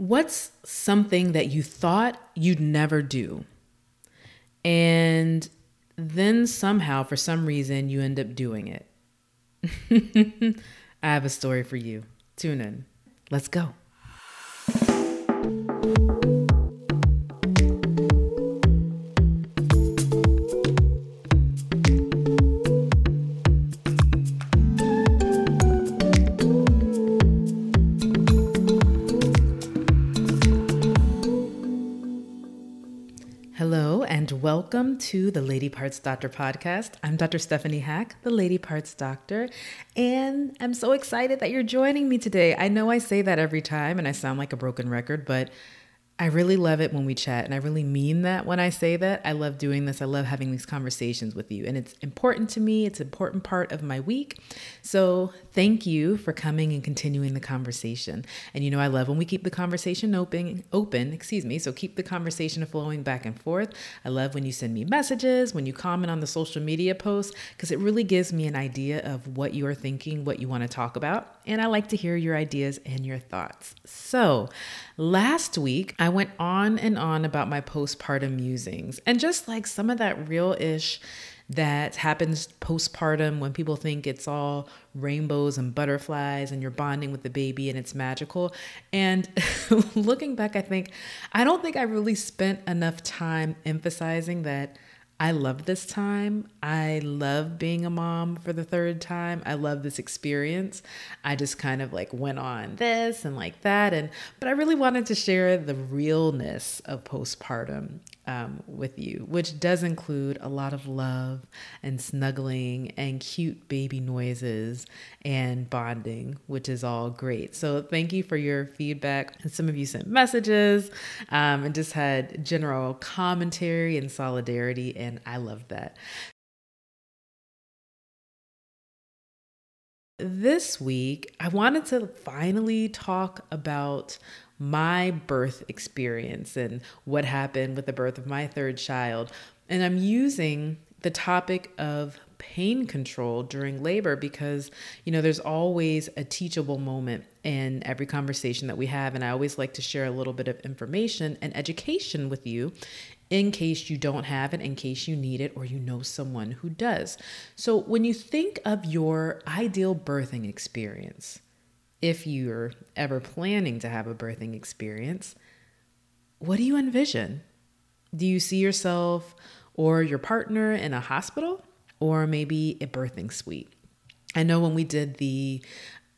What's something that you thought you'd never do? And then somehow, for some reason, you end up doing it. I have a story for you. Tune in. Let's go. To the Lady Parts Doctor podcast. I'm Dr. Stephanie Hack, the Lady Parts Doctor, and I'm so excited that you're joining me today. I know I say that every time and I sound like a broken record, but I really love it when we chat, and I really mean that when I say that. I love doing this. I love having these conversations with you, and it's important to me. It's an important part of my week. So, thank you for coming and continuing the conversation. And you know, I love when we keep the conversation open, open, excuse me. So, keep the conversation flowing back and forth. I love when you send me messages, when you comment on the social media posts, because it really gives me an idea of what you are thinking, what you want to talk about. And I like to hear your ideas and your thoughts. So, last week, I went on and on about my postpartum musings and just like some of that real ish that happens postpartum when people think it's all rainbows and butterflies and you're bonding with the baby and it's magical. And looking back, I think I don't think I really spent enough time emphasizing that I love this time. I love being a mom for the third time. I love this experience. I just kind of like went on this and like that and but I really wanted to share the realness of postpartum um, with you, which does include a lot of love and snuggling and cute baby noises and bonding, which is all great. So, thank you for your feedback. And some of you sent messages um, and just had general commentary and solidarity, and I love that. This week, I wanted to finally talk about my birth experience and what happened with the birth of my third child. And I'm using the topic of pain control during labor because you know there's always a teachable moment in every conversation that we have and I always like to share a little bit of information and education with you in case you don't have it in case you need it or you know someone who does. So when you think of your ideal birthing experience if you're ever planning to have a birthing experience, what do you envision? Do you see yourself or your partner in a hospital or maybe a birthing suite? I know when we did the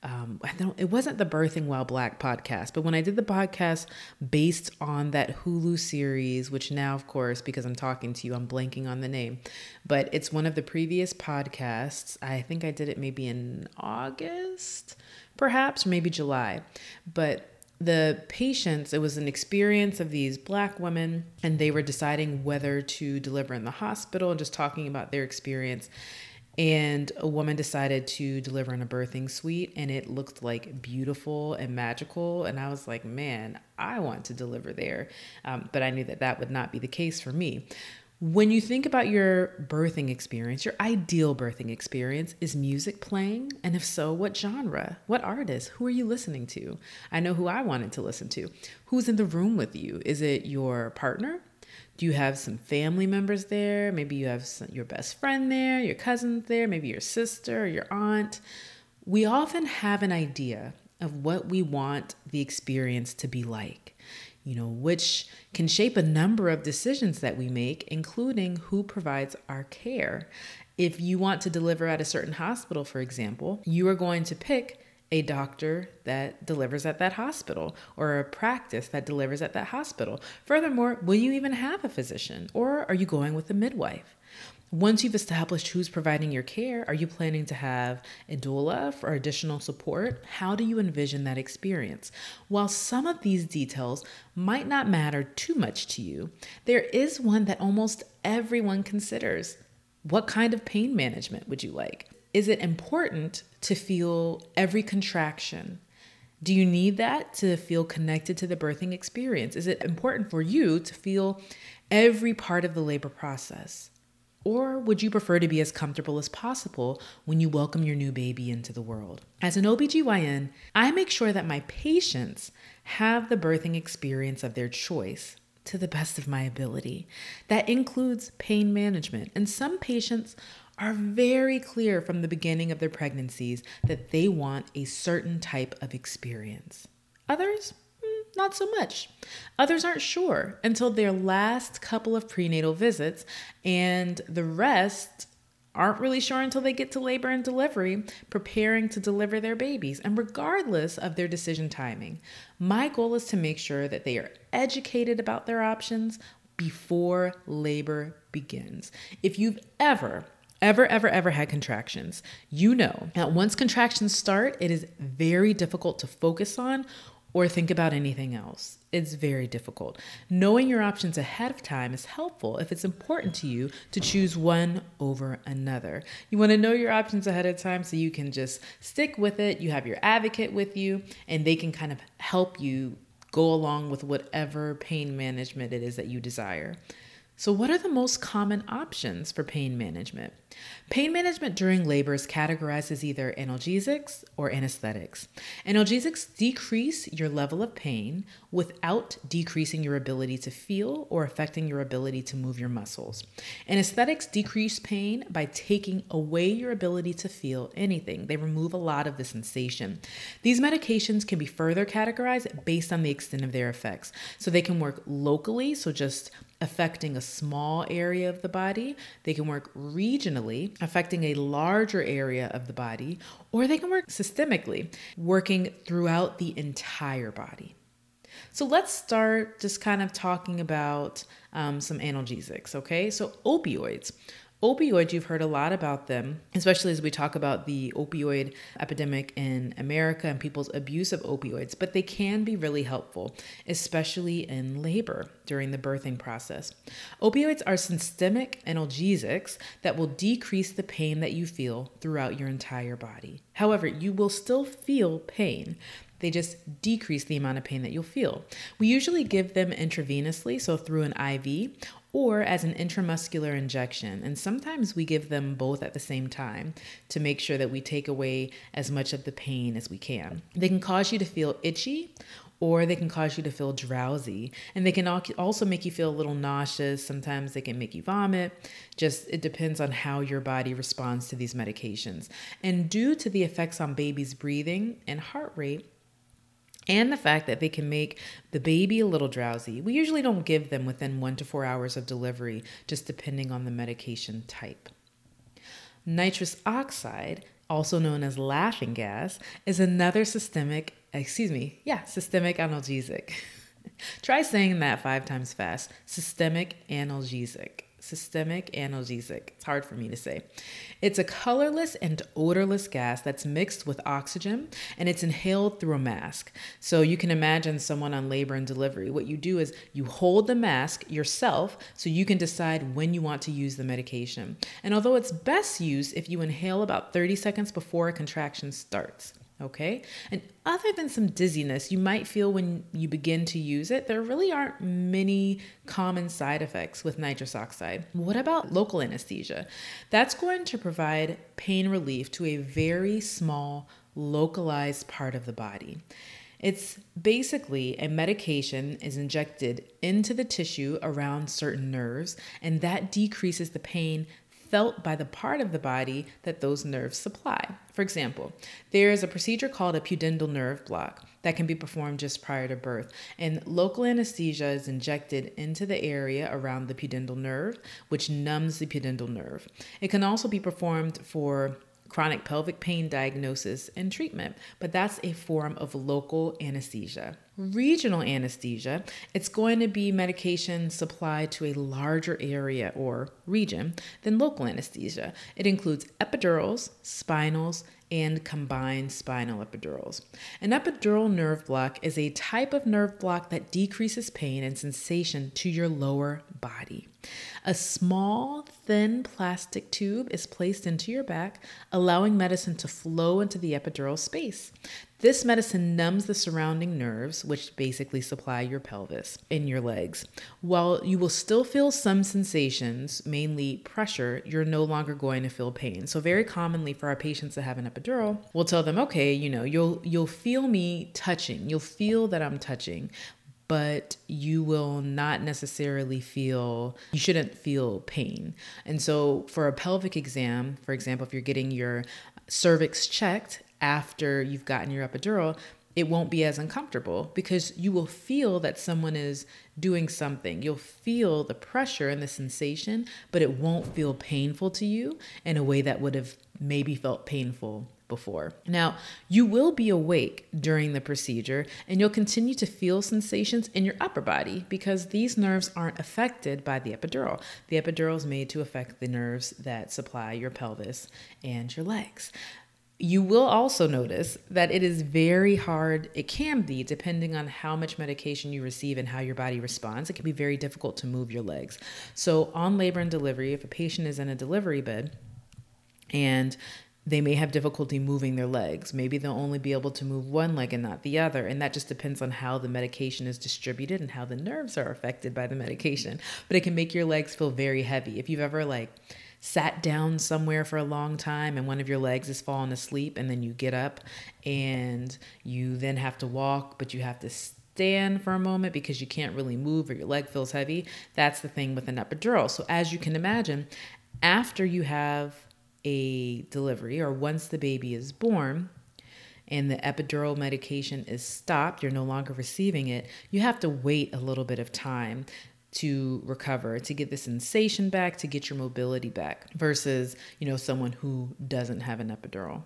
um, I don't, it wasn't the Birthing While Black podcast, but when I did the podcast based on that Hulu series, which now, of course, because I'm talking to you, I'm blanking on the name, but it's one of the previous podcasts. I think I did it maybe in August perhaps, maybe July. But the patients, it was an experience of these black women, and they were deciding whether to deliver in the hospital and just talking about their experience. And a woman decided to deliver in a birthing suite, and it looked like beautiful and magical. And I was like, man, I want to deliver there. Um, but I knew that that would not be the case for me. When you think about your birthing experience, your ideal birthing experience, is music playing? And if so, what genre? What artist? Who are you listening to? I know who I wanted to listen to. Who's in the room with you? Is it your partner? Do you have some family members there? Maybe you have some, your best friend there, your cousin there, maybe your sister your aunt. We often have an idea of what we want the experience to be like you know, which can shape a number of decisions that we make, including who provides our care. If you want to deliver at a certain hospital, for example, you are going to pick a doctor that delivers at that hospital or a practice that delivers at that hospital. Furthermore, will you even have a physician or are you going with a midwife? Once you've established who's providing your care, are you planning to have a doula for additional support? How do you envision that experience? While some of these details might not matter too much to you, there is one that almost everyone considers. What kind of pain management would you like? Is it important to feel every contraction? Do you need that to feel connected to the birthing experience? Is it important for you to feel every part of the labor process? Or would you prefer to be as comfortable as possible when you welcome your new baby into the world? As an OBGYN, I make sure that my patients have the birthing experience of their choice to the best of my ability. That includes pain management. And some patients are very clear from the beginning of their pregnancies that they want a certain type of experience. Others, not so much. Others aren't sure until their last couple of prenatal visits, and the rest aren't really sure until they get to labor and delivery, preparing to deliver their babies. And regardless of their decision timing, my goal is to make sure that they are educated about their options before labor begins. If you've ever ever, ever, ever had contractions, you know that once contractions start, it is very difficult to focus on or think about anything else. It's very difficult. Knowing your options ahead of time is helpful if it's important to you to choose one over another. You want to know your options ahead of time so you can just stick with it. You have your advocate with you, and they can kind of help you go along with whatever pain management it is that you desire. So, what are the most common options for pain management? Pain management during labor is categorized as either analgesics or anesthetics. Analgesics decrease your level of pain without decreasing your ability to feel or affecting your ability to move your muscles. Anesthetics decrease pain by taking away your ability to feel anything, they remove a lot of the sensation. These medications can be further categorized based on the extent of their effects. So, they can work locally, so just affecting a small area of the body, they can work regionally, affecting a larger area of the body, or they can work systemically, working throughout the entire body. So let's start just kind of talking about um, some analgesics, okay? So, opioids. Opioids, you've heard a lot about them, especially as we talk about the opioid epidemic in America and people's abuse of opioids, but they can be really helpful, especially in labor during the birthing process. Opioids are systemic analgesics that will decrease the pain that you feel throughout your entire body. However, you will still feel pain. They just decrease the amount of pain that you'll feel. We usually give them intravenously, so through an IV, or as an intramuscular injection. And sometimes we give them both at the same time to make sure that we take away as much of the pain as we can. They can cause you to feel itchy or they can cause you to feel drowsy. And they can also make you feel a little nauseous. Sometimes they can make you vomit. Just it depends on how your body responds to these medications. And due to the effects on babies' breathing and heart rate, and the fact that they can make the baby a little drowsy. We usually don't give them within one to four hours of delivery, just depending on the medication type. Nitrous oxide, also known as laughing gas, is another systemic, excuse me, yeah, systemic analgesic. Try saying that five times fast. Systemic analgesic systemic analgesic. It's hard for me to say. It's a colorless and odorless gas that's mixed with oxygen and it's inhaled through a mask. So you can imagine someone on labor and delivery. What you do is you hold the mask yourself so you can decide when you want to use the medication. And although it's best used if you inhale about 30 seconds before a contraction starts. Okay. And other than some dizziness you might feel when you begin to use it, there really aren't many common side effects with nitrous oxide. What about local anesthesia? That's going to provide pain relief to a very small, localized part of the body. It's basically a medication is injected into the tissue around certain nerves, and that decreases the pain felt by the part of the body that those nerves supply. For example, there is a procedure called a pudendal nerve block that can be performed just prior to birth, and local anesthesia is injected into the area around the pudendal nerve, which numbs the pudendal nerve. It can also be performed for chronic pelvic pain diagnosis and treatment, but that's a form of local anesthesia. Regional anesthesia, it's going to be medication supplied to a larger area or region than local anesthesia. It includes epidurals, spinals, and combined spinal epidurals. An epidural nerve block is a type of nerve block that decreases pain and sensation to your lower body. A small, thin plastic tube is placed into your back, allowing medicine to flow into the epidural space. This medicine numbs the surrounding nerves, which basically supply your pelvis and your legs. While you will still feel some sensations, mainly pressure, you're no longer going to feel pain. So very commonly for our patients that have an epidural, we'll tell them, "Okay, you know, you'll you'll feel me touching. You'll feel that I'm touching, but you will not necessarily feel, you shouldn't feel pain. And so, for a pelvic exam, for example, if you're getting your cervix checked after you've gotten your epidural, it won't be as uncomfortable because you will feel that someone is doing something. You'll feel the pressure and the sensation, but it won't feel painful to you in a way that would have maybe felt painful before. Now, you will be awake during the procedure and you'll continue to feel sensations in your upper body because these nerves aren't affected by the epidural. The epidural is made to affect the nerves that supply your pelvis and your legs. You will also notice that it is very hard, it can be, depending on how much medication you receive and how your body responds. It can be very difficult to move your legs. So, on labor and delivery, if a patient is in a delivery bed, and they may have difficulty moving their legs. Maybe they'll only be able to move one leg and not the other. And that just depends on how the medication is distributed and how the nerves are affected by the medication. But it can make your legs feel very heavy. If you've ever like sat down somewhere for a long time and one of your legs is falling asleep and then you get up and you then have to walk, but you have to stand for a moment because you can't really move or your leg feels heavy. That's the thing with an epidural. So as you can imagine, after you have a delivery or once the baby is born and the epidural medication is stopped, you're no longer receiving it, you have to wait a little bit of time to recover, to get the sensation back, to get your mobility back versus, you know, someone who doesn't have an epidural.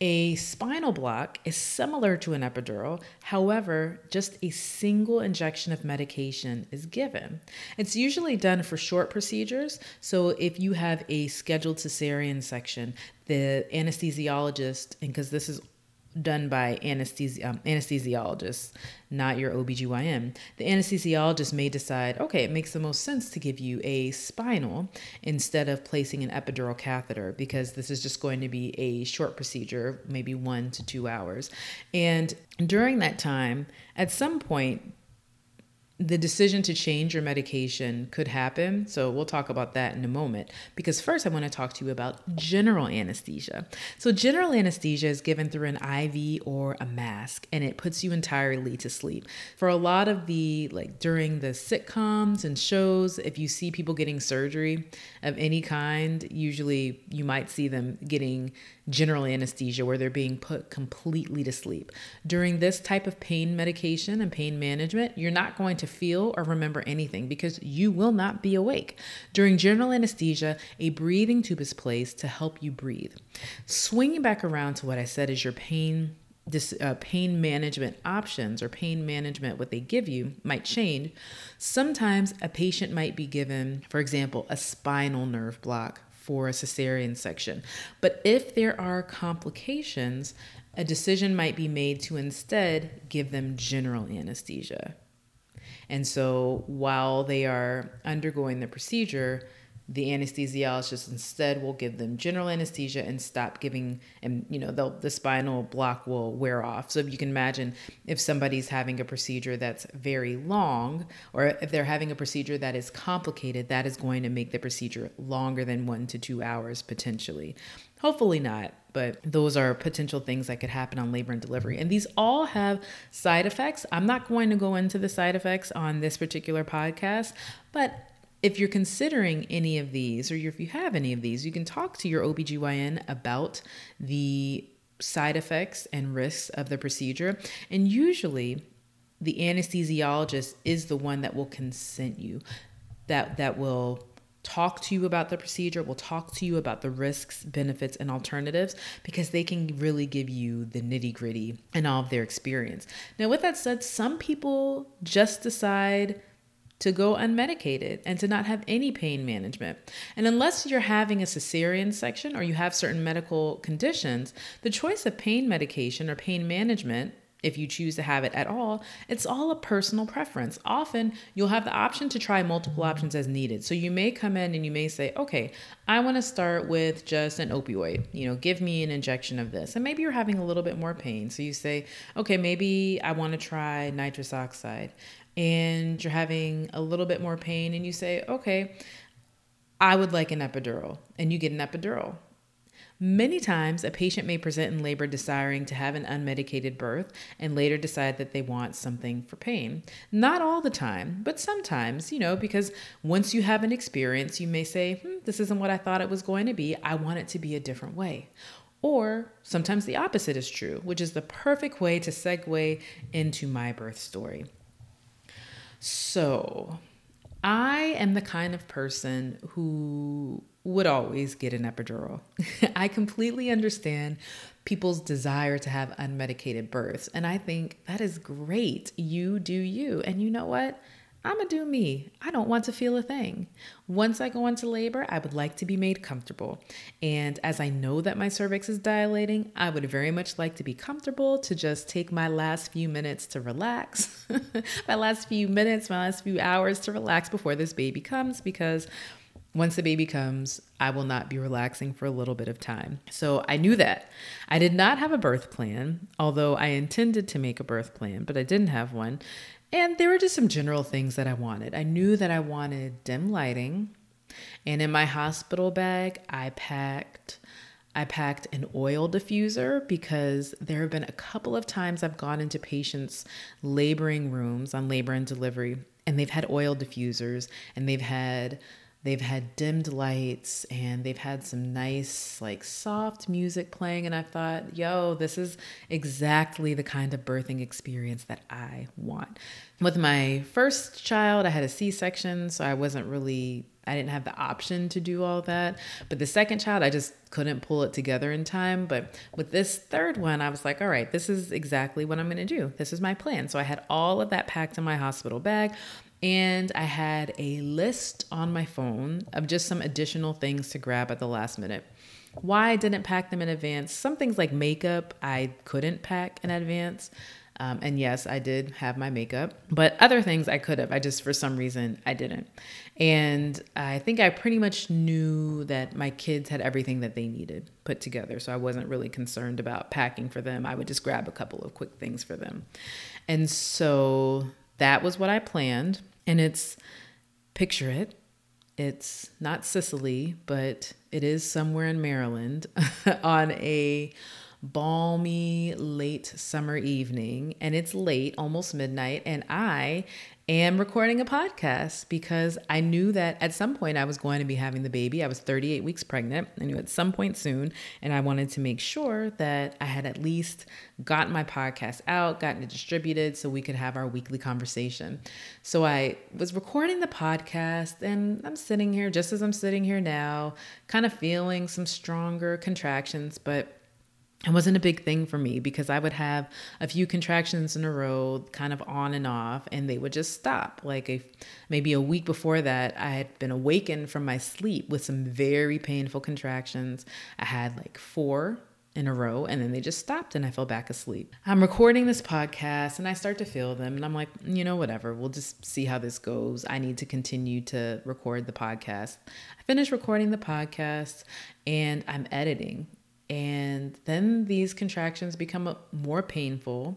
A spinal block is similar to an epidural, however, just a single injection of medication is given. It's usually done for short procedures, so if you have a scheduled cesarean section, the anesthesiologist, and because this is done by anesthesi- um, anesthesiologists, not your OBGYN. The anesthesiologist may decide, okay, it makes the most sense to give you a spinal instead of placing an epidural catheter because this is just going to be a short procedure, maybe one to two hours. And during that time, at some point, the decision to change your medication could happen. So we'll talk about that in a moment. Because first, I want to talk to you about general anesthesia. So, general anesthesia is given through an IV or a mask, and it puts you entirely to sleep. For a lot of the, like during the sitcoms and shows, if you see people getting surgery of any kind, usually you might see them getting general anesthesia where they're being put completely to sleep. During this type of pain medication and pain management, you're not going to feel or remember anything because you will not be awake. During general anesthesia, a breathing tube is placed to help you breathe. Swinging back around to what I said is your pain this uh, pain management options or pain management what they give you might change sometimes a patient might be given for example a spinal nerve block for a cesarean section. But if there are complications, a decision might be made to instead give them general anesthesia. And so while they are undergoing the procedure, the anesthesiologist instead will give them general anesthesia and stop giving and you know the spinal block will wear off so if you can imagine if somebody's having a procedure that's very long or if they're having a procedure that is complicated that is going to make the procedure longer than one to two hours potentially hopefully not but those are potential things that could happen on labor and delivery. And these all have side effects. I'm not going to go into the side effects on this particular podcast, but if you're considering any of these, or if you have any of these, you can talk to your OBGYN about the side effects and risks of the procedure. And usually, the anesthesiologist is the one that will consent you, that, that will talk to you about the procedure, will talk to you about the risks, benefits, and alternatives because they can really give you the nitty gritty and all of their experience. Now, with that said, some people just decide to go unmedicated and to not have any pain management. And unless you're having a cesarean section or you have certain medical conditions, the choice of pain medication or pain management if you choose to have it at all, it's all a personal preference. Often you'll have the option to try multiple options as needed. So you may come in and you may say, okay, I want to start with just an opioid. You know, give me an injection of this. And maybe you're having a little bit more pain. So you say, okay, maybe I want to try nitrous oxide. And you're having a little bit more pain, and you say, okay, I would like an epidural. And you get an epidural. Many times, a patient may present in labor desiring to have an unmedicated birth and later decide that they want something for pain. Not all the time, but sometimes, you know, because once you have an experience, you may say, hmm, This isn't what I thought it was going to be. I want it to be a different way. Or sometimes the opposite is true, which is the perfect way to segue into my birth story. So, I am the kind of person who would always get an epidural. I completely understand people's desire to have unmedicated births. And I think that is great. You do you. And you know what? I'm gonna do me. I don't want to feel a thing. Once I go into labor, I would like to be made comfortable. And as I know that my cervix is dilating, I would very much like to be comfortable to just take my last few minutes to relax, my last few minutes, my last few hours to relax before this baby comes because once the baby comes, I will not be relaxing for a little bit of time. So I knew that. I did not have a birth plan, although I intended to make a birth plan, but I didn't have one. And there were just some general things that I wanted. I knew that I wanted dim lighting. And in my hospital bag, I packed I packed an oil diffuser because there have been a couple of times I've gone into patients' laboring rooms on labor and delivery and they've had oil diffusers and they've had They've had dimmed lights and they've had some nice, like soft music playing. And I thought, yo, this is exactly the kind of birthing experience that I want. With my first child, I had a C section, so I wasn't really, I didn't have the option to do all that. But the second child, I just couldn't pull it together in time. But with this third one, I was like, all right, this is exactly what I'm going to do. This is my plan. So I had all of that packed in my hospital bag. And I had a list on my phone of just some additional things to grab at the last minute. Why I didn't pack them in advance, some things like makeup I couldn't pack in advance. Um, and yes, I did have my makeup, but other things I could have. I just, for some reason, I didn't. And I think I pretty much knew that my kids had everything that they needed put together. So I wasn't really concerned about packing for them. I would just grab a couple of quick things for them. And so that was what I planned. And it's, picture it, it's not Sicily, but it is somewhere in Maryland on a balmy late summer evening. And it's late, almost midnight. And I am recording a podcast because I knew that at some point I was going to be having the baby. I was 38 weeks pregnant. I knew at some point soon. And I wanted to make sure that I had at least gotten my podcast out, gotten it distributed so we could have our weekly conversation. So I was recording the podcast and I'm sitting here just as I'm sitting here now, kind of feeling some stronger contractions, but it wasn't a big thing for me because I would have a few contractions in a row, kind of on and off, and they would just stop. Like if maybe a week before that, I had been awakened from my sleep with some very painful contractions. I had like four in a row and then they just stopped and I fell back asleep. I'm recording this podcast and I start to feel them and I'm like, you know, whatever, we'll just see how this goes. I need to continue to record the podcast. I finish recording the podcast and I'm editing and then these contractions become more painful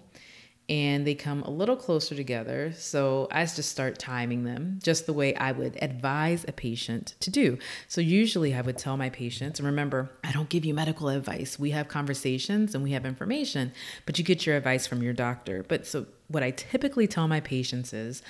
and they come a little closer together. So I just start timing them just the way I would advise a patient to do. So usually I would tell my patients, and remember, I don't give you medical advice. We have conversations and we have information, but you get your advice from your doctor. But so what I typically tell my patients is,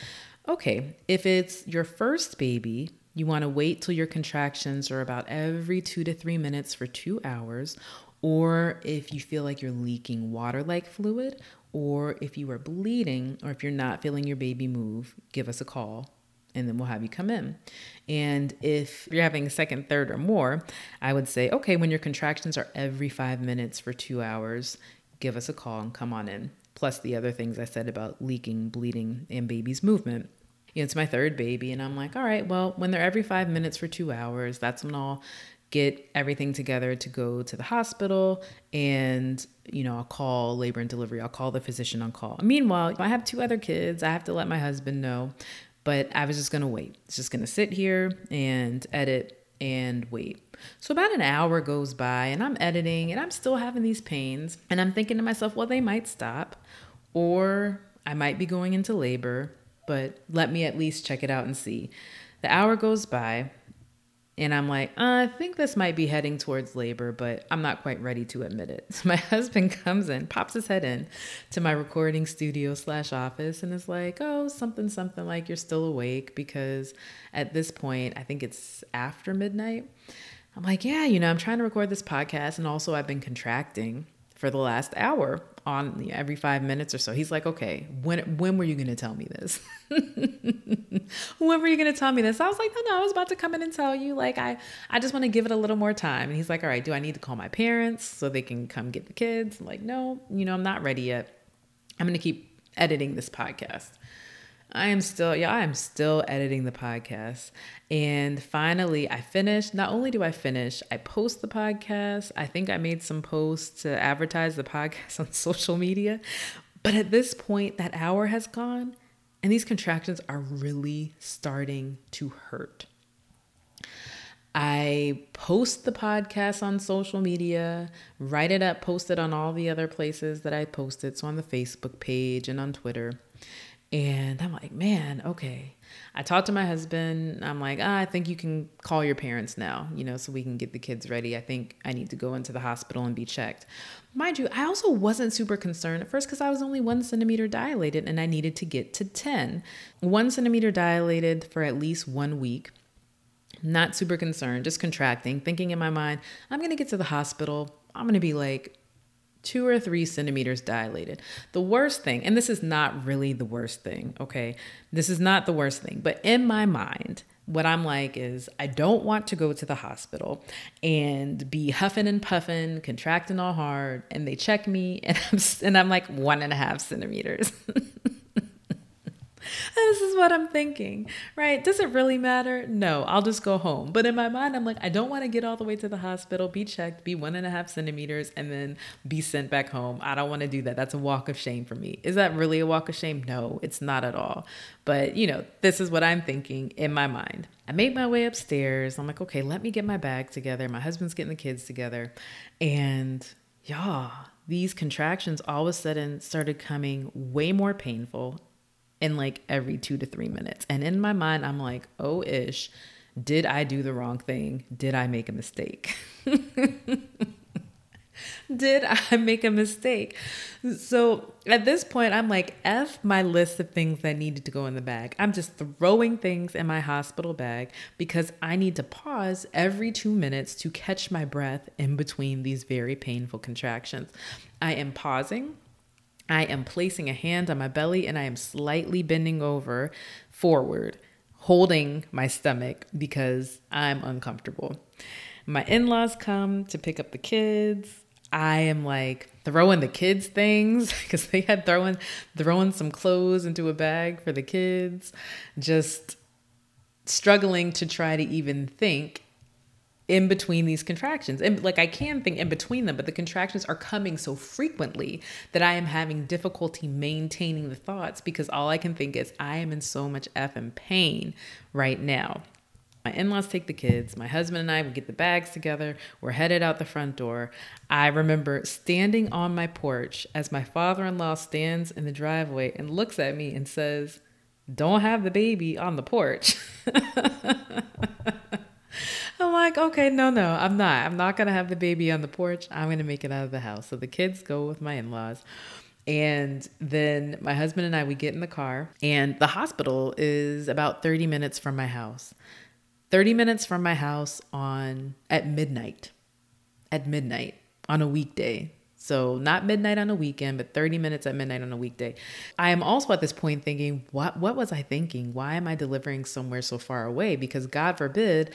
okay, if it's your first baby, you want to wait till your contractions are about every two to three minutes for two hours. Or if you feel like you're leaking water like fluid, or if you are bleeding, or if you're not feeling your baby move, give us a call and then we'll have you come in. And if you're having a second, third, or more, I would say, okay, when your contractions are every five minutes for two hours, give us a call and come on in. Plus the other things I said about leaking, bleeding, and baby's movement you know, it's my third baby, and I'm like, all right, well, when they're every five minutes for two hours, that's when I'll get everything together to go to the hospital and you know i'll call labor and delivery. I'll call the physician on call. Meanwhile i have two other kids. I have to let my husband know but i was just going to wait. It's just going to sit here and edit and wait. So about an hour goes by and i'm editing and i'm still having these pains and i'm thinking to myself well they might stop or i might be going into labor but let me at least check it out and see the hour goes by and I'm like, uh, I think this might be heading towards labor, but I'm not quite ready to admit it. So my husband comes in, pops his head in to my recording studio slash office, and is like, oh, something, something like you're still awake because at this point, I think it's after midnight. I'm like, yeah, you know, I'm trying to record this podcast, and also I've been contracting for the last hour on you know, every five minutes or so. He's like, okay, when when were you gonna tell me this? when were you gonna tell me this? I was like, no, no, I was about to come in and tell you. Like, I I just want to give it a little more time. And he's like, all right, do I need to call my parents so they can come get the kids? I'm like, no, you know, I'm not ready yet. I'm gonna keep editing this podcast. I am still, yeah, I am still editing the podcast. And finally, I finished. Not only do I finish, I post the podcast. I think I made some posts to advertise the podcast on social media. But at this point, that hour has gone, and these contractions are really starting to hurt. I post the podcast on social media, write it up, post it on all the other places that I posted. So on the Facebook page and on Twitter. And I'm like, man, okay. I talked to my husband. I'm like, ah, I think you can call your parents now, you know, so we can get the kids ready. I think I need to go into the hospital and be checked. Mind you, I also wasn't super concerned at first because I was only one centimeter dilated and I needed to get to 10. One centimeter dilated for at least one week. Not super concerned, just contracting, thinking in my mind, I'm going to get to the hospital. I'm going to be like two or three centimeters dilated. The worst thing, and this is not really the worst thing, okay? This is not the worst thing, but in my mind, what I'm like is I don't want to go to the hospital and be huffing and puffing, contracting all hard, and they check me and I'm and I'm like one and a half centimeters. this is what I'm thinking, right? Does it really matter? No, I'll just go home. But in my mind, I'm like, I don't want to get all the way to the hospital, be checked, be one and a half centimeters, and then be sent back home. I don't want to do that. That's a walk of shame for me. Is that really a walk of shame? No, it's not at all. But, you know, this is what I'm thinking in my mind. I made my way upstairs. I'm like, okay, let me get my bag together. My husband's getting the kids together. And y'all, these contractions all of a sudden started coming way more painful in like every two to three minutes. And in my mind, I'm like, oh, ish, did I do the wrong thing? Did I make a mistake? did I make a mistake? So at this point, I'm like, F my list of things that needed to go in the bag. I'm just throwing things in my hospital bag because I need to pause every two minutes to catch my breath in between these very painful contractions. I am pausing I am placing a hand on my belly and I am slightly bending over forward, holding my stomach because I'm uncomfortable. My in laws come to pick up the kids. I am like throwing the kids things because they had throwing throwing some clothes into a bag for the kids, just struggling to try to even think in between these contractions. And like I can think in between them, but the contractions are coming so frequently that I am having difficulty maintaining the thoughts because all I can think is I am in so much effing pain right now. My in laws take the kids. My husband and I, we get the bags together. We're headed out the front door. I remember standing on my porch as my father in law stands in the driveway and looks at me and says, Don't have the baby on the porch. I'm like, okay, no, no, I'm not. I'm not to have the baby on the porch. I'm to make it out of the house. So the kids go with my in laws. And then my husband and I, we get in the car, and the hospital is about 30 minutes from my house. 30 minutes from my house on at midnight. At midnight on a weekday. So not midnight on a weekend, but 30 minutes at midnight on a weekday. I am also at this point thinking, what what was I thinking? Why am I delivering somewhere so far away? Because God forbid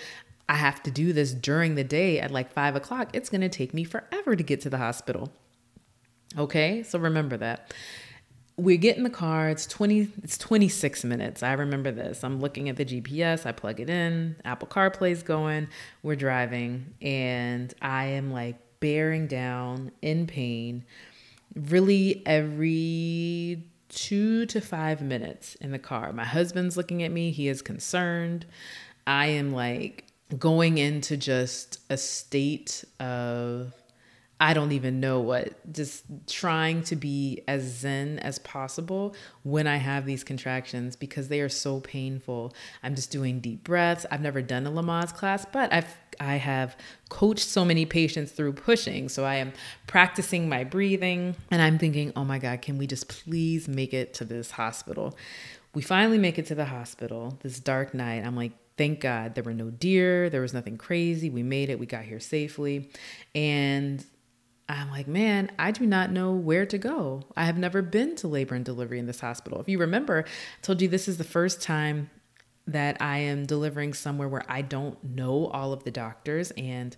I have to do this during the day at like five o'clock, it's going to take me forever to get to the hospital. Okay, so remember that. we get in the car. It's 20 it's 26 minutes. I remember this. I'm looking at the gps i plug it in. Apple carplay's going. We're driving and i am like bearing down in pain really every two to five minutes in the car. My husband's looking at me. He is concerned. I am like going into just a state of I don't even know what, just trying to be as zen as possible when I have these contractions because they are so painful. I'm just doing deep breaths. I've never done a Lamaze class, but I've I have coached so many patients through pushing. So I am practicing my breathing and I'm thinking, "Oh my god, can we just please make it to this hospital?" We finally make it to the hospital this dark night. I'm like, thank God there were no deer, there was nothing crazy. We made it, we got here safely. And I'm like, man, I do not know where to go. I have never been to labor and delivery in this hospital. If you remember, I told you this is the first time that I am delivering somewhere where I don't know all of the doctors and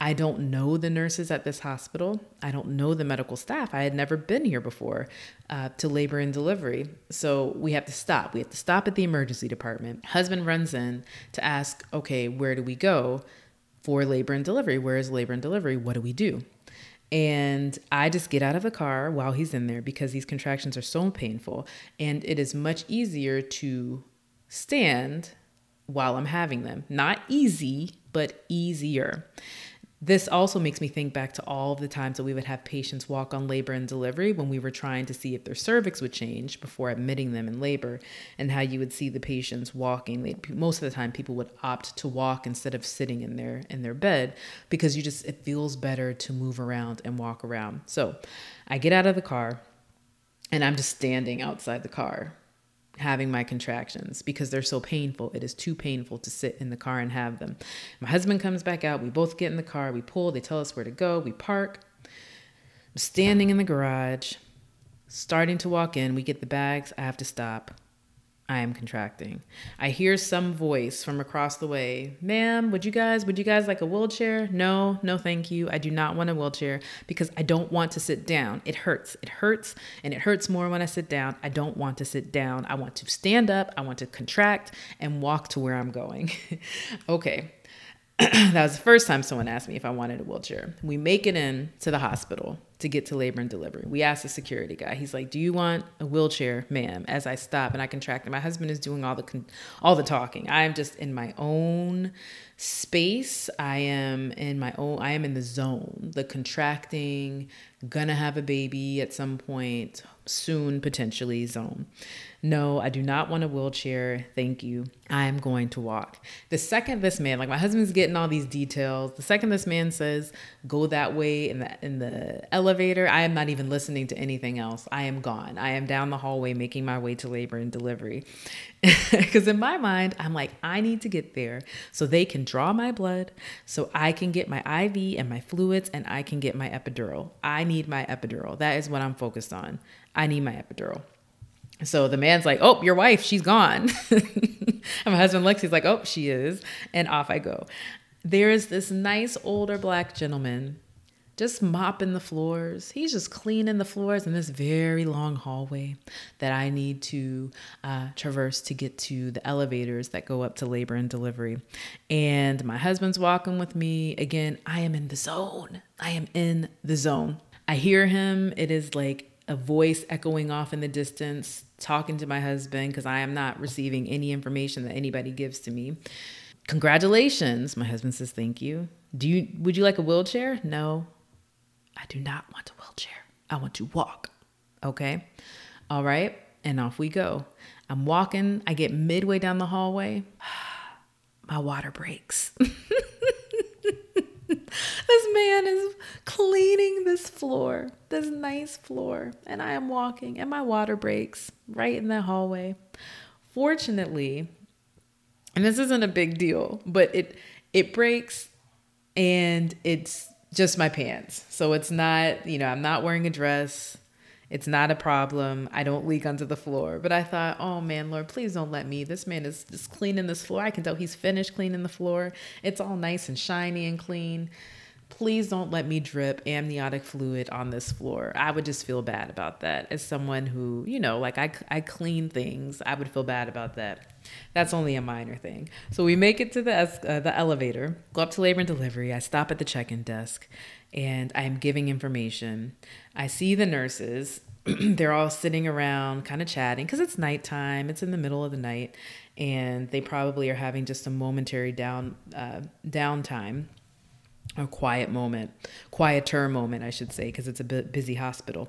I don't know the nurses at this hospital. I don't know the medical staff. I had never been here before uh, to labor and delivery. So we have to stop. We have to stop at the emergency department. Husband runs in to ask, okay, where do we go for labor and delivery? Where is labor and delivery? What do we do? And I just get out of the car while he's in there because these contractions are so painful. And it is much easier to stand while I'm having them. Not easy, but easier. This also makes me think back to all the times that we would have patients walk on labor and delivery when we were trying to see if their cervix would change before admitting them in labor, and how you would see the patients walking. They, most of the time, people would opt to walk instead of sitting in their in their bed because you just it feels better to move around and walk around. So, I get out of the car, and I'm just standing outside the car having my contractions because they're so painful. It is too painful to sit in the car and have them. My husband comes back out. We both get in the car. We pull. They tell us where to go. We park. I'm standing in the garage, starting to walk in. We get the bags. I have to stop. I am contracting. I hear some voice from across the way. Ma'am, would you guys, would you guys like a wheelchair? No, no, thank you. I do not want a wheelchair because I don't want to sit down. It hurts. It hurts and it hurts more when I sit down. I don't want to sit down. I want to stand up. I want to contract and walk to where I'm going. okay. that was the first time someone asked me if I wanted a wheelchair. We make it in to the hospital to get to labor and delivery. We asked the security guy. He's like, "Do you want a wheelchair, ma'am?" As I stop and I contract, and my husband is doing all the con- all the talking. I'm just in my own space. I am in my own. I am in the zone. The contracting, gonna have a baby at some point soon, potentially zone. No, I do not want a wheelchair. Thank you. I am going to walk. The second this man, like my husband's getting all these details, the second this man says, go that way in the in the elevator, I am not even listening to anything else. I am gone. I am down the hallway making my way to labor and delivery. Because in my mind, I'm like, I need to get there so they can draw my blood, so I can get my IV and my fluids, and I can get my epidural. I need my epidural. That is what I'm focused on. I need my epidural. So the man's like, "Oh, your wife, she's gone." and my husband Lexi's like, "Oh, she is," and off I go. There is this nice older black gentleman just mopping the floors. He's just cleaning the floors in this very long hallway that I need to uh, traverse to get to the elevators that go up to labor and delivery. And my husband's walking with me. Again, I am in the zone. I am in the zone. I hear him. It is like a voice echoing off in the distance, talking to my husband because I am not receiving any information that anybody gives to me. Congratulations. My husband says, Thank you. Do you would you like a wheelchair? No. I do not want a wheelchair. I want to walk. Okay. All right. And off we go. I'm walking. I get midway down the hallway. My water breaks. this man is cleaning this floor, this nice floor, and I am walking, and my water breaks right in the hallway. Fortunately, and this isn't a big deal, but it it breaks and it's just my pants. So it's not, you know, I'm not wearing a dress. It's not a problem. I don't leak onto the floor. But I thought, oh man, Lord, please don't let me. This man is just cleaning this floor. I can tell he's finished cleaning the floor. It's all nice and shiny and clean. Please don't let me drip amniotic fluid on this floor. I would just feel bad about that. As someone who, you know, like I, I clean things, I would feel bad about that. That's only a minor thing. So we make it to the uh, the elevator, go up to labor and delivery. I stop at the check-in desk, and I'm giving information. I see the nurses. They're all sitting around, kind of chatting, because it's nighttime. It's in the middle of the night, and they probably are having just a momentary down uh, downtime a quiet moment, quieter moment, I should say, because it's a busy hospital.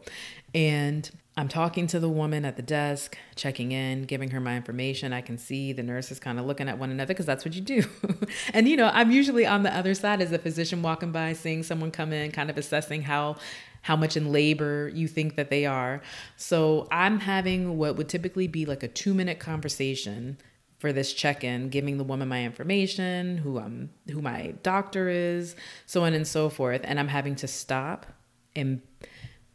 And I'm talking to the woman at the desk, checking in, giving her my information. I can see the nurses kind of looking at one another because that's what you do. and, you know, I'm usually on the other side as a physician walking by, seeing someone come in, kind of assessing how how much in labor you think that they are. So I'm having what would typically be like a two minute conversation for this check-in, giving the woman my information, who I'm who my doctor is, so on and so forth, and I'm having to stop and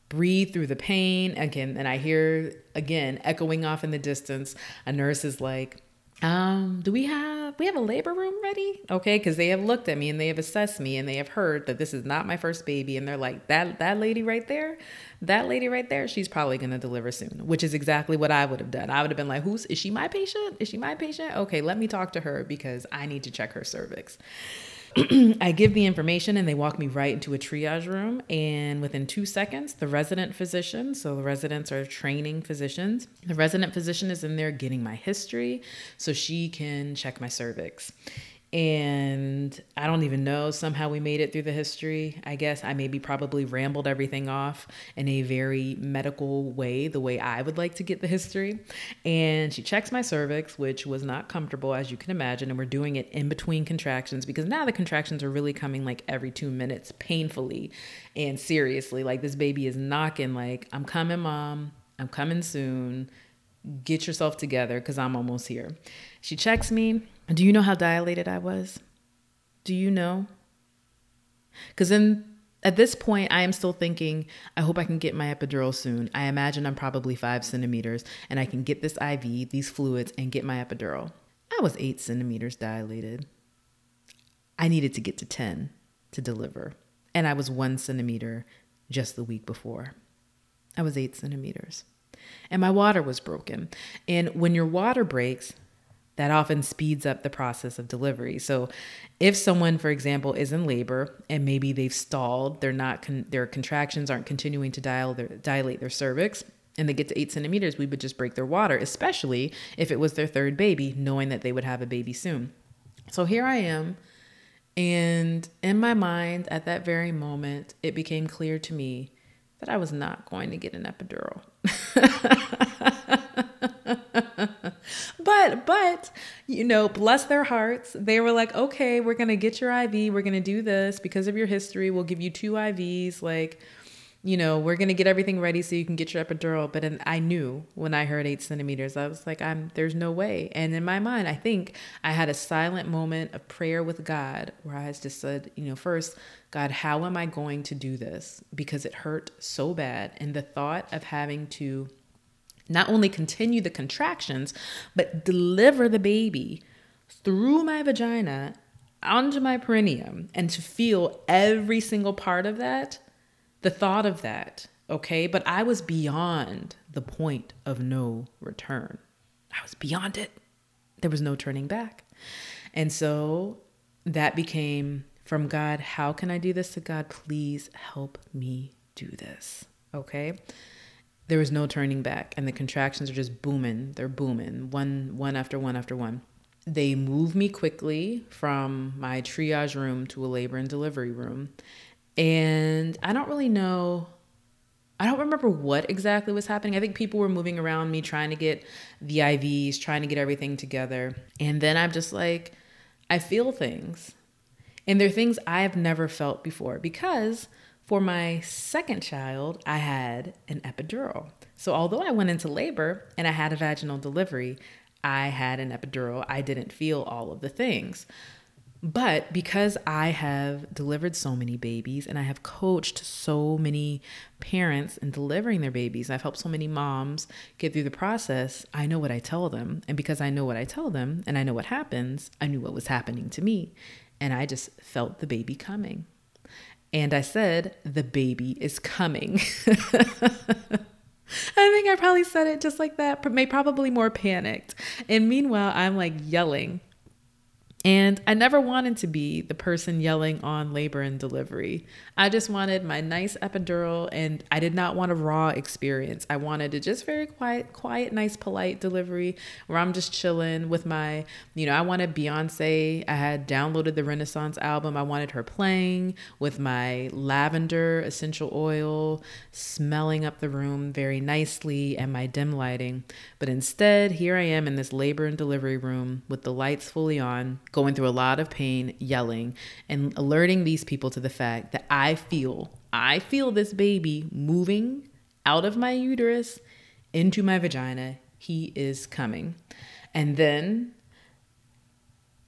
breathe through the pain. Again and I hear again echoing off in the distance a nurse is like um, do we have we have a labor room ready? Okay, because they have looked at me and they have assessed me and they have heard that this is not my first baby, and they're like that that lady right there, that lady right there, she's probably gonna deliver soon, which is exactly what I would have done. I would have been like, who's is she my patient? Is she my patient? Okay, let me talk to her because I need to check her cervix. I give the information and they walk me right into a triage room. And within two seconds, the resident physician, so the residents are training physicians, the resident physician is in there getting my history so she can check my cervix and I don't even know. Somehow we made it through the history. I guess I maybe probably rambled everything off in a very medical way, the way I would like to get the history. And she checks my cervix, which was not comfortable, as you can imagine. And we're doing it in between contractions because now the contractions are really coming like every two minutes, painfully and seriously. Like this baby is knocking, like, I'm coming, mom. I'm coming soon. Get yourself together because I'm almost here. She checks me do you know how dilated I was? Do you know? Because then at this point, I am still thinking, I hope I can get my epidural soon. I imagine I'm probably five centimeters and I can get this IV, these fluids, and get my epidural. I was eight centimeters dilated. I needed to get to 10 to deliver. And I was one centimeter just the week before. I was eight centimeters. And my water was broken. And when your water breaks, that often speeds up the process of delivery. So, if someone, for example, is in labor and maybe they've stalled, they're not con- their contractions aren't continuing to dial their, dilate their cervix, and they get to eight centimeters, we would just break their water, especially if it was their third baby, knowing that they would have a baby soon. So here I am, and in my mind, at that very moment, it became clear to me that I was not going to get an epidural. but but you know bless their hearts. They were like okay we're gonna get your iv we're gonna do this because of your history. We'll give you two ivs like you know we're gonna get everything ready so you can get your epidural. But in, i knew when i heard eight centimeters i was like i'm there's no way. And in my mind i think i had a silent moment of prayer with god where i just said you know first god how am i going to do this? Because it hurt so bad. And the thought of having to not only continue the contractions, but deliver the baby through my vagina onto my perineum and to feel every single part of that, the thought of that, okay? But I was beyond the point of no return. I was beyond it. There was no turning back. And so that became from God, how can I do this to God? Please help me do this. Okay there was no turning back and the contractions are just booming. They're booming one one after one after one. They move me quickly from my triage room to a labor and delivery room. And i don't really know i don't remember what exactly was happening. I think people were moving around me trying to get the ivs trying to get everything together. And then i'm just like i feel things. And they're things i've never felt before because for my second child, I had an epidural. So, although I went into labor and I had a vaginal delivery, I had an epidural. I didn't feel all of the things. But because I have delivered so many babies and I have coached so many parents in delivering their babies, I've helped so many moms get through the process, I know what I tell them. And because I know what I tell them and I know what happens, I knew what was happening to me. And I just felt the baby coming. And I said, The baby is coming. I think I probably said it just like that, may probably more panicked. And meanwhile, I'm like yelling and I never wanted to be the person yelling on labor and delivery. I just wanted my nice epidural and I did not want a raw experience. I wanted a just very quiet, quiet, nice, polite delivery where I'm just chilling with my, you know, I wanted Beyonce. I had downloaded the Renaissance album. I wanted her playing with my lavender essential oil, smelling up the room very nicely and my dim lighting. But instead, here I am in this labor and delivery room with the lights fully on going through a lot of pain, yelling, and alerting these people to the fact that I feel, I feel this baby moving out of my uterus into my vagina. He is coming. And then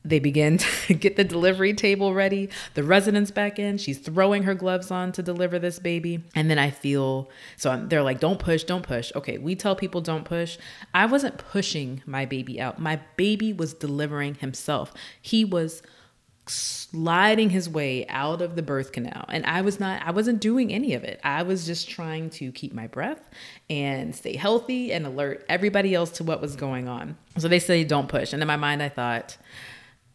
they begin to get the delivery table ready. The resident's back in. She's throwing her gloves on to deliver this baby. And then I feel so I'm, they're like, don't push, don't push. Okay, we tell people don't push. I wasn't pushing my baby out. My baby was delivering himself. He was sliding his way out of the birth canal and i was not i wasn't doing any of it i was just trying to keep my breath and stay healthy and alert everybody else to what was going on so they say don't push and in my mind i thought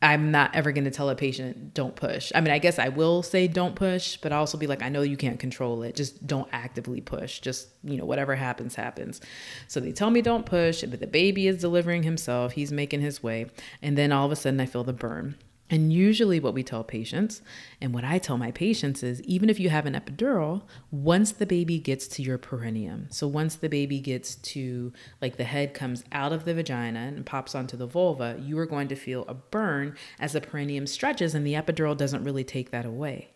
I'm not ever going to tell a patient don't push. I mean, I guess I will say don't push, but I'll also be like, I know you can't control it. Just don't actively push. Just, you know, whatever happens, happens. So they tell me don't push, but the baby is delivering himself. He's making his way. And then all of a sudden I feel the burn. And usually, what we tell patients, and what I tell my patients is even if you have an epidural, once the baby gets to your perineum, so once the baby gets to like the head comes out of the vagina and pops onto the vulva, you are going to feel a burn as the perineum stretches, and the epidural doesn't really take that away.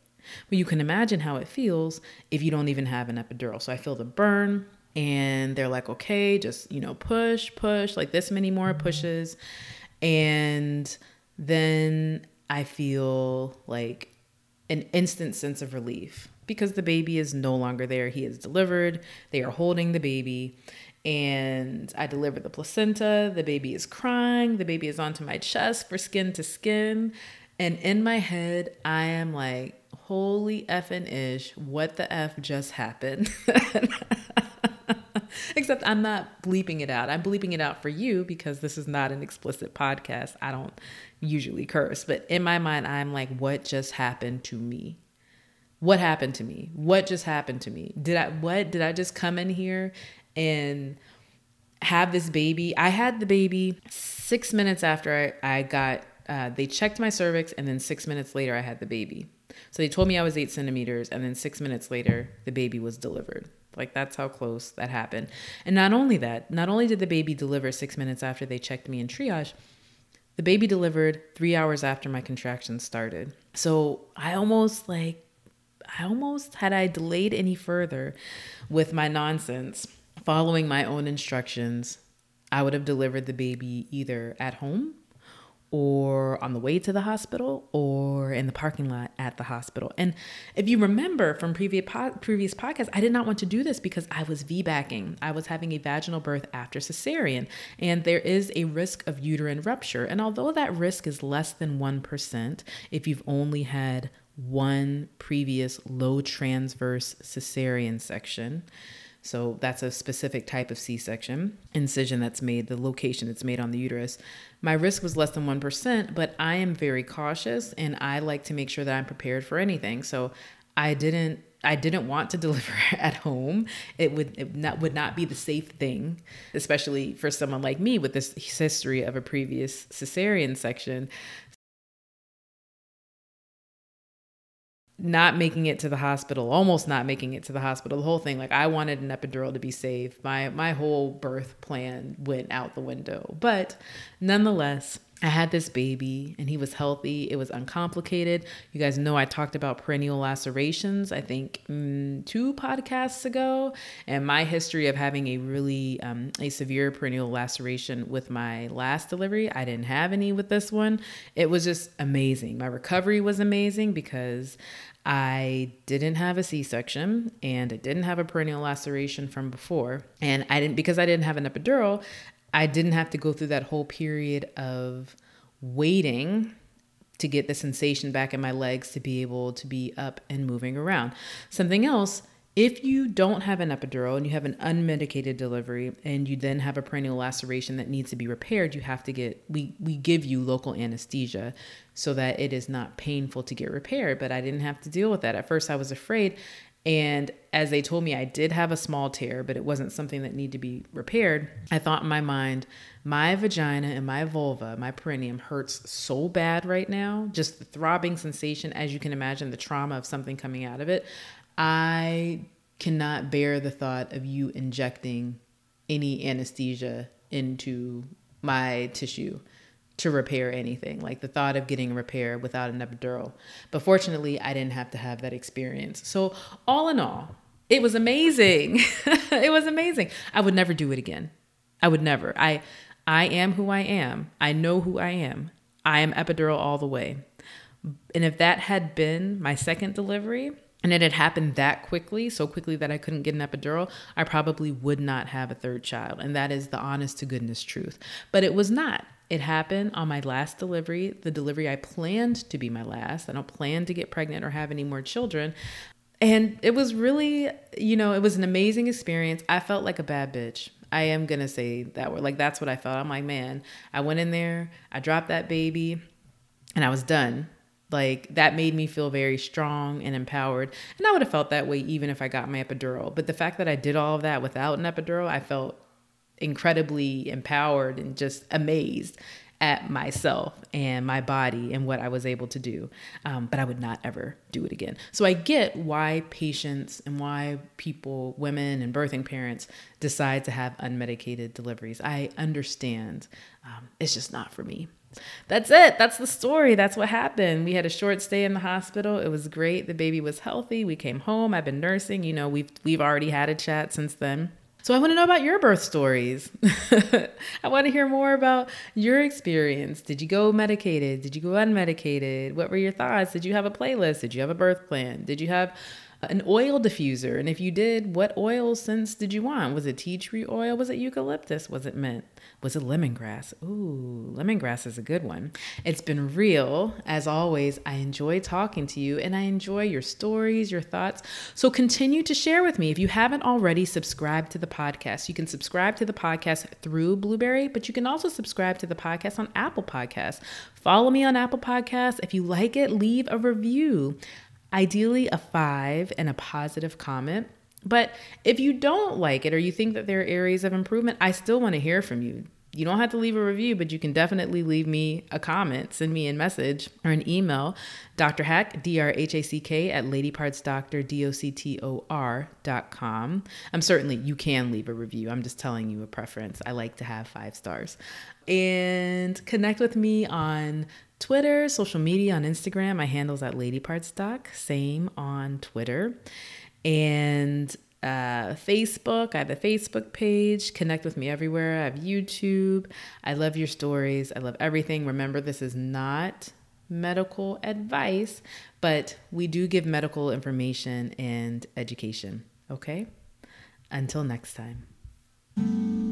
But you can imagine how it feels if you don't even have an epidural. So I feel the burn, and they're like, okay, just, you know, push, push, like this many more pushes. And then I feel like an instant sense of relief because the baby is no longer there. He is delivered. They are holding the baby. And I deliver the placenta. The baby is crying. The baby is onto my chest for skin to skin. And in my head, I am like, holy effing ish, what the F just happened? Except I'm not bleeping it out. I'm bleeping it out for you because this is not an explicit podcast. I don't usually curse, but in my mind, I'm like, what just happened to me? What happened to me? What just happened to me? Did I, what, did I just come in here and have this baby? I had the baby six minutes after I, I got, uh, they checked my cervix, and then six minutes later, I had the baby. So they told me I was eight centimeters, and then six minutes later, the baby was delivered. Like that's how close that happened. And not only that, not only did the baby deliver six minutes after they checked me in triage, the baby delivered three hours after my contractions started. So I almost like, I almost had I delayed any further with my nonsense, following my own instructions, I would have delivered the baby either at home or on the way to the hospital or in the parking lot at the hospital. And if you remember from previous po- previous podcasts, I did not want to do this because I was VBACing. I was having a vaginal birth after cesarean, and there is a risk of uterine rupture. And although that risk is less than 1% if you've only had one previous low transverse cesarean section, so that's a specific type of C section incision that's made, the location that's made on the uterus. My risk was less than 1%, but I am very cautious and I like to make sure that I'm prepared for anything. So I didn't I didn't want to deliver at home. It would it not would not be the safe thing, especially for someone like me with this history of a previous cesarean section. Not making it to the hospital, almost not making it to the hospital, the whole thing. Like I wanted an epidural to be safe. My my whole birth plan went out the window. But nonetheless, I had this baby and he was healthy. It was uncomplicated. You guys know I talked about perineal lacerations, I think mm, two podcasts ago, and my history of having a really um, a severe perineal laceration with my last delivery. I didn't have any with this one. It was just amazing. My recovery was amazing because I didn't have a C section and I didn't have a perineal laceration from before. And I didn't, because I didn't have an epidural, I didn't have to go through that whole period of waiting to get the sensation back in my legs to be able to be up and moving around. Something else if you don't have an epidural and you have an unmedicated delivery and you then have a perineal laceration that needs to be repaired, you have to get we we give you local anesthesia so that it is not painful to get repaired, but I didn't have to deal with that. At first I was afraid and as they told me I did have a small tear, but it wasn't something that needed to be repaired. I thought in my mind, my vagina and my vulva, my perineum hurts so bad right now. Just the throbbing sensation, as you can imagine, the trauma of something coming out of it. I cannot bear the thought of you injecting any anesthesia into my tissue to repair anything. Like the thought of getting a repair without an epidural. But fortunately, I didn't have to have that experience. So, all in all, it was amazing. it was amazing. I would never do it again. I would never. I I am who I am. I know who I am. I am epidural all the way. And if that had been my second delivery, and it had happened that quickly, so quickly that I couldn't get an epidural, I probably would not have a third child. And that is the honest to goodness truth. But it was not. It happened on my last delivery, the delivery I planned to be my last. I don't plan to get pregnant or have any more children. And it was really, you know, it was an amazing experience. I felt like a bad bitch. I am going to say that word. Like, that's what I felt. I'm like, man, I went in there, I dropped that baby, and I was done. Like that made me feel very strong and empowered. And I would have felt that way even if I got my epidural. But the fact that I did all of that without an epidural, I felt incredibly empowered and just amazed at myself and my body and what I was able to do. Um, but I would not ever do it again. So I get why patients and why people, women and birthing parents, decide to have unmedicated deliveries. I understand. Um, it's just not for me. That's it. That's the story. That's what happened. We had a short stay in the hospital. It was great. The baby was healthy. We came home. I've been nursing. You know, we've we've already had a chat since then. So I want to know about your birth stories. I want to hear more about your experience. Did you go medicated? Did you go unmedicated? What were your thoughts? Did you have a playlist? Did you have a birth plan? Did you have an oil diffuser? And if you did, what oil scents did you want? Was it tea tree oil? Was it eucalyptus? Was it mint? Was it lemongrass? Ooh, lemongrass is a good one. It's been real. As always, I enjoy talking to you and I enjoy your stories, your thoughts. So continue to share with me. If you haven't already subscribed to the podcast, you can subscribe to the podcast through Blubrry, but you can also subscribe to the podcast on Apple Podcasts. Follow me on Apple Podcasts. If you like it, leave a review ideally a five and a positive comment. But if you don't like it or you think that there are areas of improvement, I still want to hear from you. You don't have to leave a review, but you can definitely leave me a comment, send me a message or an email, Dr. Hack, D R H A C K, at ladypartsdoctor, D O C T O R dot com. I'm certainly, you can leave a review. I'm just telling you a preference. I like to have five stars. And connect with me on Twitter, social media, on Instagram. My handle's at ladypartsdoc, same on Twitter. And uh, Facebook. I have a Facebook page. Connect with me everywhere. I have YouTube. I love your stories. I love everything. Remember, this is not medical advice, but we do give medical information and education. Okay? Until next time.